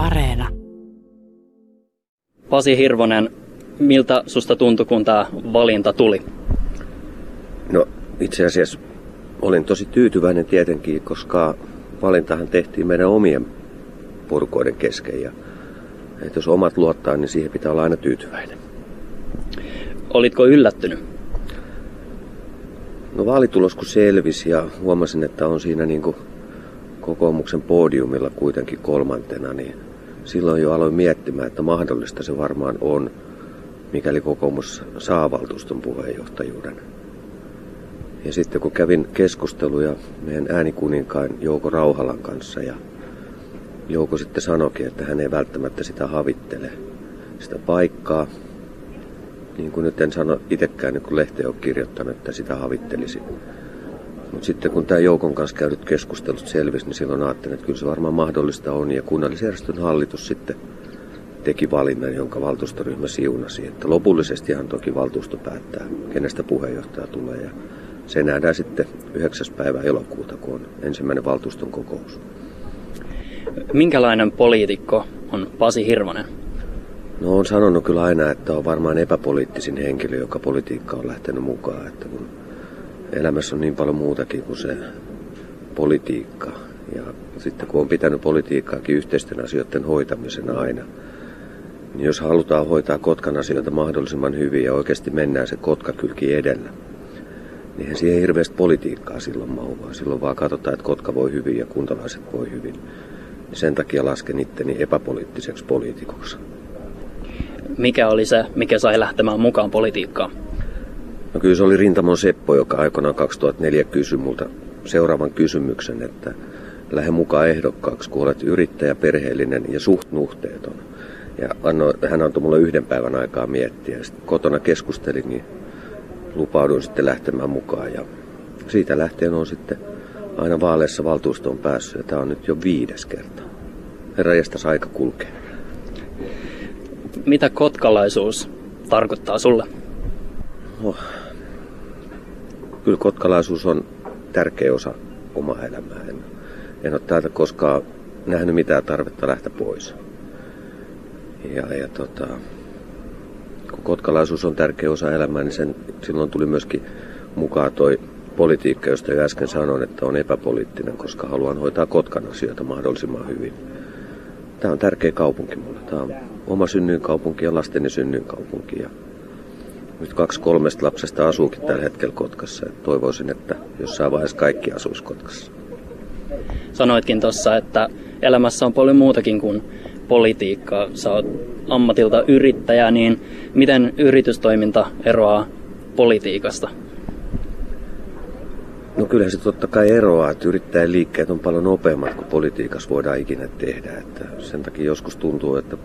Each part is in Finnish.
Areena. Pasi Hirvonen, miltä susta tuntui, kun tämä valinta tuli? No itse asiassa olin tosi tyytyväinen tietenkin, koska valintahan tehtiin meidän omien porukoiden kesken. Ja, että jos omat luottaa, niin siihen pitää olla aina tyytyväinen. Olitko yllättynyt? No vaalitulos kun selvisi ja huomasin, että on siinä niin kuin kokoomuksen podiumilla kuitenkin kolmantena, niin silloin jo aloin miettimään, että mahdollista se varmaan on, mikäli kokoomus saa valtuuston puheenjohtajuuden. Ja sitten kun kävin keskusteluja meidän äänikuninkaan Jouko Rauhalan kanssa ja Jouko sitten sanoikin, että hän ei välttämättä sitä havittele, sitä paikkaa. Niin kuin nyt en sano itsekään, kun lehteen on kirjoittanut, että sitä havittelisi. Mutta sitten kun tämä Joukon kanssa käydyt keskustelut selvisi, niin silloin ajattelin, että kyllä se varmaan mahdollista on. Ja kunnallisjärjestön hallitus sitten teki valinnan, jonka valtuustoryhmä siunasi. Että lopullisestihan toki valtuusto päättää, kenestä puheenjohtaja tulee. Ja se nähdään sitten 9. päivä elokuuta, kun on ensimmäinen valtuuston kokous. Minkälainen poliitikko on Pasi Hirvonen? No on sanonut kyllä aina, että on varmaan epäpoliittisin henkilö, joka politiikka on lähtenyt mukaan. Että kun elämässä on niin paljon muutakin kuin se politiikka. Ja sitten kun on pitänyt politiikkaakin yhteisten asioiden hoitamisena aina, niin jos halutaan hoitaa Kotkan asioita mahdollisimman hyvin ja oikeasti mennään se Kotka-kylki edellä, niin siihen hirveästi politiikkaa silloin mauvaa. Silloin vaan katsotaan, että Kotka voi hyvin ja kuntalaiset voi hyvin. Sen takia lasken itteni epäpoliittiseksi poliitikoksi. Mikä oli se, mikä sai lähtemään mukaan politiikkaan? No kyllä se oli Rintamon Seppo, joka aikoinaan 2004 kysyi multa seuraavan kysymyksen, että lähde mukaan ehdokkaaksi, kun olet yrittäjä, perheellinen ja suht nuhteeton. Ja anno, hän antoi mulle yhden päivän aikaa miettiä. Sitten kotona keskustelin, niin lupauduin sitten lähtemään mukaan. Ja siitä lähtien on sitten aina vaaleissa valtuustoon päässyt. Ja tämä on nyt jo viides kerta. Herra aika kulkee. Mitä kotkalaisuus tarkoittaa sulle? Oh. Kyllä kotkalaisuus on tärkeä osa omaa elämää. En, en ole täältä koskaan nähnyt mitään tarvetta lähteä pois. Ja, ja tota, kun kotkalaisuus on tärkeä osa elämää, niin sen, silloin tuli myöskin mukaan toi politiikka, josta jo äsken sanoin, että on epäpoliittinen, koska haluan hoitaa Kotkan asioita mahdollisimman hyvin. Tämä on tärkeä kaupunki mulle. Tämä on oma synnyinkaupunki ja lasteni synnyinkaupunki. Ja nyt kaksi kolmesta lapsesta asuukin tällä hetkellä Kotkassa. Et toivoisin, että jossain vaiheessa kaikki asuisi Kotkassa. Sanoitkin tuossa, että elämässä on paljon muutakin kuin politiikkaa. Sä oot ammatilta yrittäjä, niin miten yritystoiminta eroaa politiikasta? No kyllä se totta kai eroaa, että yrittäjän liikkeet on paljon nopeammat kuin politiikassa voidaan ikinä tehdä. Että sen takia joskus tuntuu, että,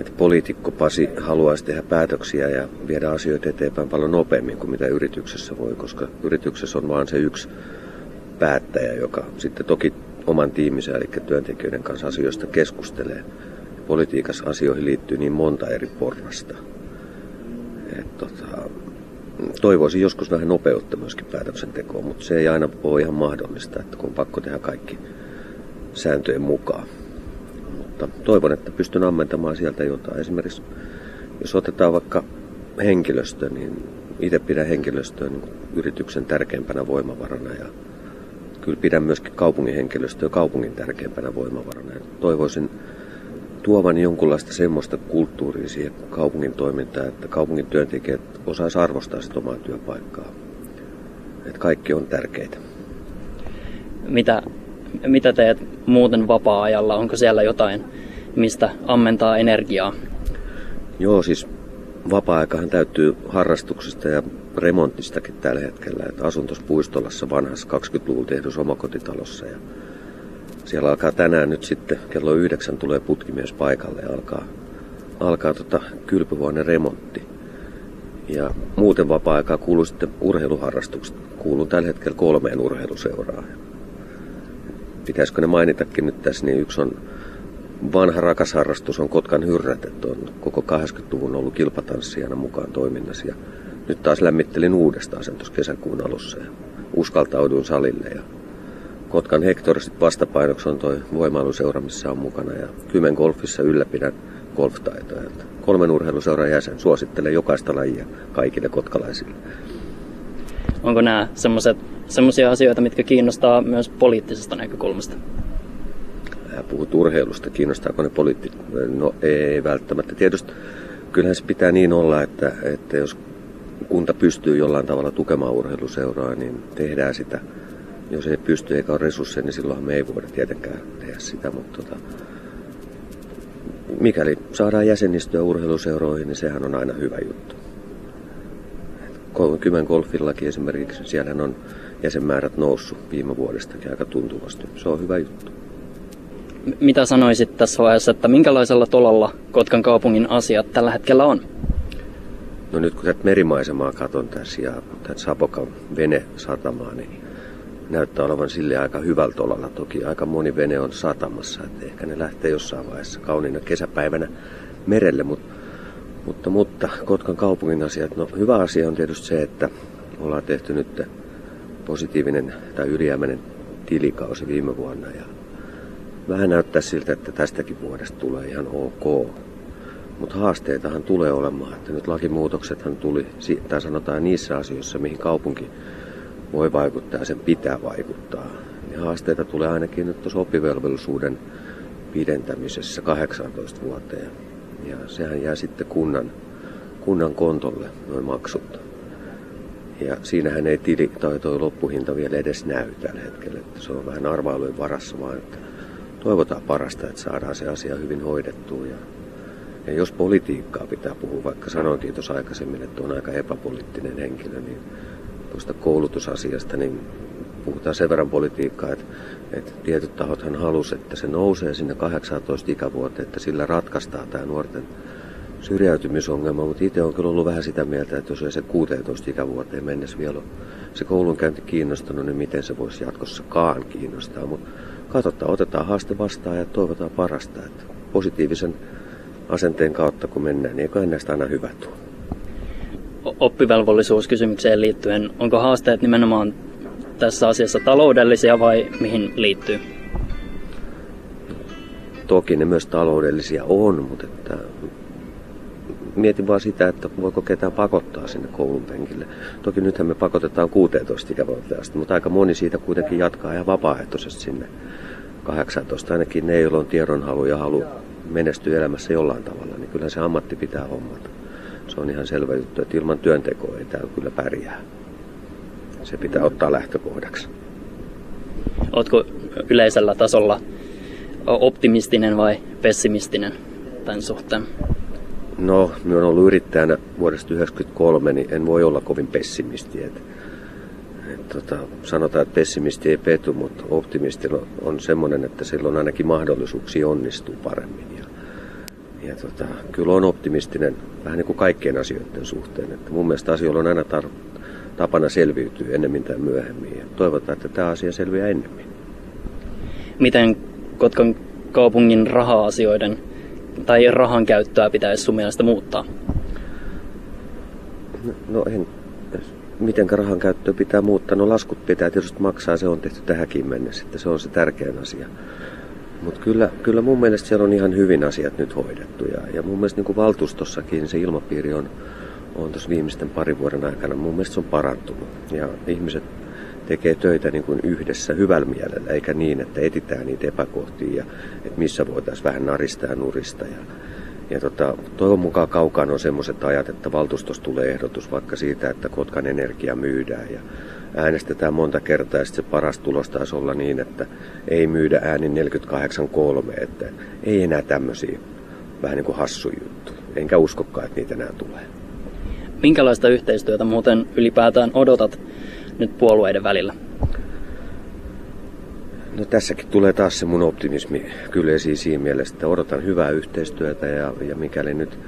että poliitikko Pasi haluaisi tehdä päätöksiä ja viedä asioita eteenpäin paljon nopeammin kuin mitä yrityksessä voi, koska yrityksessä on vain se yksi päättäjä, joka sitten toki oman tiiminsä eli työntekijöiden kanssa asioista keskustelee. Politiikassa asioihin liittyy niin monta eri porrasta. Et, tota, toivoisin joskus vähän nopeutta myöskin päätöksentekoon, mutta se ei aina ole ihan mahdollista, että kun on pakko tehdä kaikki sääntöjen mukaan. Mutta toivon, että pystyn ammentamaan sieltä jotain. Esimerkiksi jos otetaan vaikka henkilöstö, niin itse pidän henkilöstöä niin yrityksen tärkeimpänä voimavarana ja kyllä pidän myöskin kaupungin henkilöstöä kaupungin tärkeimpänä voimavarana. Ja toivoisin tuovan jonkunlaista semmoista kulttuuria siihen kaupungin toimintaan, että kaupungin työntekijät osaisi arvostaa sitä omaa työpaikkaa. Että kaikki on tärkeitä. Mitä, mitä teet muuten vapaa-ajalla? Onko siellä jotain, mistä ammentaa energiaa? Joo, siis vapaa-aikahan täytyy harrastuksesta ja remontistakin tällä hetkellä. Että asun Puistolassa vanhassa 20-luvun tehdyssä omakotitalossa. Ja siellä alkaa tänään nyt sitten, kello yhdeksän tulee putkimies paikalle ja alkaa, alkaa tota kylpyhuoneen remontti. Ja muuten vapaa-aikaa kuuluu sitten urheiluharrastukset. Kuuluu tällä hetkellä kolmeen urheiluseuraan. Pitäisikö ne mainitakin nyt tässä, niin yksi on vanha rakas harrastus on Kotkan hyrrät, että on koko 80-luvun ollut kilpatanssijana mukaan toiminnassa. Ja nyt taas lämmittelin uudestaan sen tuossa kesäkuun alussa ja uskaltauduin salille ja Kotkan Hector vastapainoksi on tuo voimailuseura, missä on mukana. Ja Kymen Golfissa ylläpidän golftaitoja. Kolmen urheiluseuran jäsen suosittelee jokaista lajia kaikille kotkalaisille. Onko nämä semmoisia asioita, mitkä kiinnostaa myös poliittisesta näkökulmasta? Puhut urheilusta, kiinnostaako ne poliitti? No ei välttämättä. Tietysti kyllähän se pitää niin olla, että, että jos kunta pystyy jollain tavalla tukemaan urheiluseuraa, niin tehdään sitä. Jos ei pysty eikä ole resursseja, niin silloin me ei voida tietenkään tehdä sitä. Mutta tota, mikäli saadaan jäsenistöä urheiluseuroihin, niin sehän on aina hyvä juttu. Kymen golfillakin esimerkiksi, siellähän on jäsenmäärät noussut viime vuodestakin aika tuntuvasti. Se on hyvä juttu. Mitä sanoisit tässä vaiheessa, että minkälaisella tolalla Kotkan kaupungin asiat tällä hetkellä on? No nyt kun tätä merimaisemaa katon tässä ja tätä Sapokan vene-satamaa, niin näyttää olevan sille aika hyvällä tolalla. Toki aika moni vene on satamassa, että ehkä ne lähtee jossain vaiheessa kauniina kesäpäivänä merelle, mutta, mutta, mutta Kotkan kaupungin asiat, no hyvä asia on tietysti se, että ollaan tehty nyt positiivinen tai ylijäämäinen tilikausi viime vuonna ja vähän näyttää siltä, että tästäkin vuodesta tulee ihan ok. Mutta haasteitahan tulee olemaan, että nyt lakimuutoksethan tuli, tai sanotaan niissä asioissa, mihin kaupunki voi vaikuttaa ja sen pitää vaikuttaa. Niin haasteita tulee ainakin nyt tuossa oppivelvollisuuden pidentämisessä 18 vuoteen. Ja sehän jää sitten kunnan, kunnan kontolle noin maksutta. Ja siinähän ei tili tai tuo loppuhinta vielä edes näy tällä hetkellä. Että se on vähän arvailujen varassa vaan, että toivotaan parasta, että saadaan se asia hyvin hoidettua. Ja, ja jos politiikkaa pitää puhua, vaikka sanoinkin tuossa aikaisemmin, että on aika epäpoliittinen henkilö, niin tuosta koulutusasiasta, niin puhutaan sen verran politiikkaa, että, että tietyt tahothan halusivat, että se nousee sinne 18 ikävuoteen, että sillä ratkaistaan tämä nuorten syrjäytymisongelma, mutta itse on kyllä ollut vähän sitä mieltä, että jos ei se 16 ikävuoteen mennessä vielä ole se koulunkäynti kiinnostanut, niin miten se voisi jatkossakaan kiinnostaa. Mutta katsotaan, otetaan haaste vastaan ja toivotaan parasta. Että positiivisen asenteen kautta kun mennään, niin eiköhän näistä aina hyvä tuo oppivelvollisuuskysymykseen liittyen, onko haasteet nimenomaan tässä asiassa taloudellisia vai mihin liittyy? Toki ne myös taloudellisia on, mutta että mietin vaan sitä, että voiko ketään pakottaa sinne koulun penkille. Toki nythän me pakotetaan 16 ikävuoteen asti, mutta aika moni siitä kuitenkin jatkaa ihan vapaaehtoisesti sinne 18. Ainakin ne, joilla on tiedonhalu ja halu menestyä elämässä jollain tavalla, niin kyllä se ammatti pitää hommata. Se on ihan selvä juttu, että ilman työntekoa ei täällä kyllä pärjää. Se pitää ottaa lähtökohdaksi. Oletko yleisellä tasolla optimistinen vai pessimistinen tämän suhteen? No, minä olen ollut yrittäjänä vuodesta 1993, niin en voi olla kovin pessimisti. Et, et, tota, sanotaan, että pessimisti ei petu, mutta optimisti on semmoinen, että silloin ainakin mahdollisuuksia onnistuu paremmin. Ja ja tota, kyllä on optimistinen vähän niin kuin kaikkien asioiden suhteen. Että mun mielestä asioilla on aina tar- tapana selviytyä ennemmin tai myöhemmin. Ja toivotaan, että tämä asia selviää ennemmin. Miten Kotkan kaupungin raha-asioiden tai rahan käyttöä pitäisi sun mielestä muuttaa? No, no en, miten rahan käyttöä pitää muuttaa? No laskut pitää tietysti maksaa, se on tehty tähänkin mennessä, että se on se tärkein asia. Mutta kyllä, kyllä mun mielestä siellä on ihan hyvin asiat nyt hoidettu. Ja, ja mun mielestä niin kuin valtuustossakin se ilmapiiri on, on tuossa viimeisten parin vuoden aikana, mun mielestä se on parantunut. Ja ihmiset tekee töitä niin kuin yhdessä hyvällä mielellä, eikä niin, että etitään niitä epäkohtia ja että missä voitaisiin vähän narista ja nurista. Ja, ja tota, toivon mukaan kaukaan on semmoiset ajat, että valtuustossa tulee ehdotus vaikka siitä, että Kotkan energia myydään ja äänestetään monta kertaa ja se paras tulos taisi olla niin, että ei myydä äänin 48.3, että ei enää tämmöisiä vähän niin kuin hassuja juttuja. Enkä uskokaan, että niitä enää tulee. Minkälaista yhteistyötä muuten ylipäätään odotat nyt puolueiden välillä? No tässäkin tulee taas se mun optimismi kyllä esiin siinä mielessä, että odotan hyvää yhteistyötä ja, ja mikäli nyt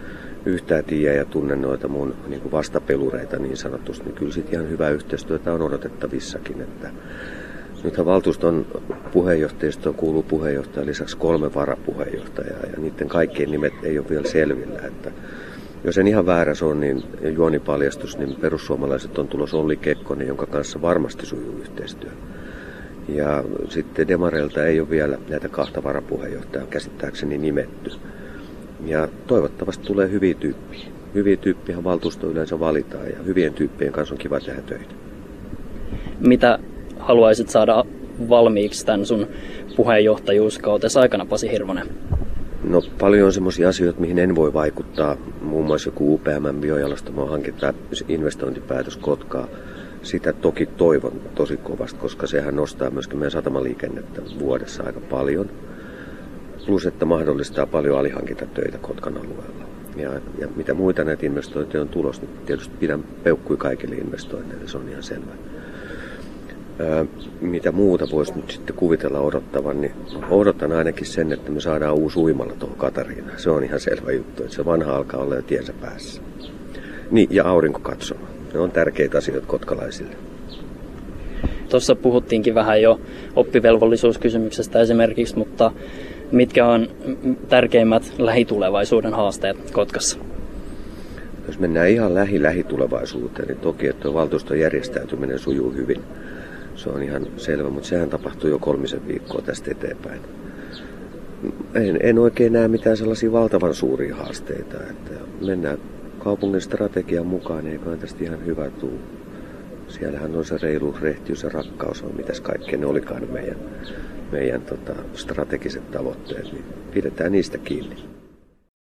yhtään tiedä ja tunne noita mun niin kuin vastapelureita niin sanotusti, niin kyllä sitten ihan hyvää yhteistyötä on odotettavissakin. Että nythän valtuuston puheenjohtajistoon kuuluu puheenjohtaja lisäksi kolme varapuheenjohtajaa ja niiden kaikkien nimet ei ole vielä selvillä. Että jos en ihan vääräs on, niin juoni paljastus, niin perussuomalaiset on tulos Olli Kekkonen, jonka kanssa varmasti sujuu yhteistyö. Ja sitten Demareilta ei ole vielä näitä kahta varapuheenjohtajaa käsittääkseni nimetty. Ja toivottavasti tulee hyviä tyyppiä. Hyviä tyyppiä valtuusto yleensä valitaan ja hyvien tyyppien kanssa on kiva tehdä töitä. Mitä haluaisit saada valmiiksi tämän sun puheenjohtajuuskautesi aikana, Pasi Hirvonen? No paljon on semmoisia asioita, mihin en voi vaikuttaa. Muun muassa joku UPM biojalostamon hankinta investointipäätös Kotkaa. Sitä toki toivon tosi kovasti, koska sehän nostaa myöskin meidän satamaliikennettä vuodessa aika paljon. Plus, että mahdollistaa paljon alihankintatöitä Kotkan alueella. Ja, ja mitä muita näitä investointeja on tulossa, niin tietysti pidän peukkui kaikille investoinneille, se on ihan selvä mitä muuta voisi nyt sitten kuvitella odottavan, niin odotan ainakin sen, että me saadaan uusi uimalla tuohon Katariinaan. Se on ihan selvä juttu, että se vanha alkaa olla jo tiensä päässä. Niin, ja aurinko katsoma. Ne on tärkeitä asioita kotkalaisille. Tuossa puhuttiinkin vähän jo oppivelvollisuuskysymyksestä esimerkiksi, mutta mitkä on tärkeimmät lähitulevaisuuden haasteet Kotkassa? Jos mennään ihan lähi-lähitulevaisuuteen, niin toki, että valtuuston järjestäytyminen sujuu hyvin se on ihan selvä, mutta sehän tapahtuu jo kolmisen viikkoa tästä eteenpäin. En, en oikein näe mitään sellaisia valtavan suuria haasteita, että mennään kaupungin strategian mukaan, niin eiköhän tästä ihan hyvä tuu. Siellähän on se reilu rehtiys ja rakkaus on, mitäs kaikkea ne olikaan meidän, meidän tota, strategiset tavoitteet, niin pidetään niistä kiinni.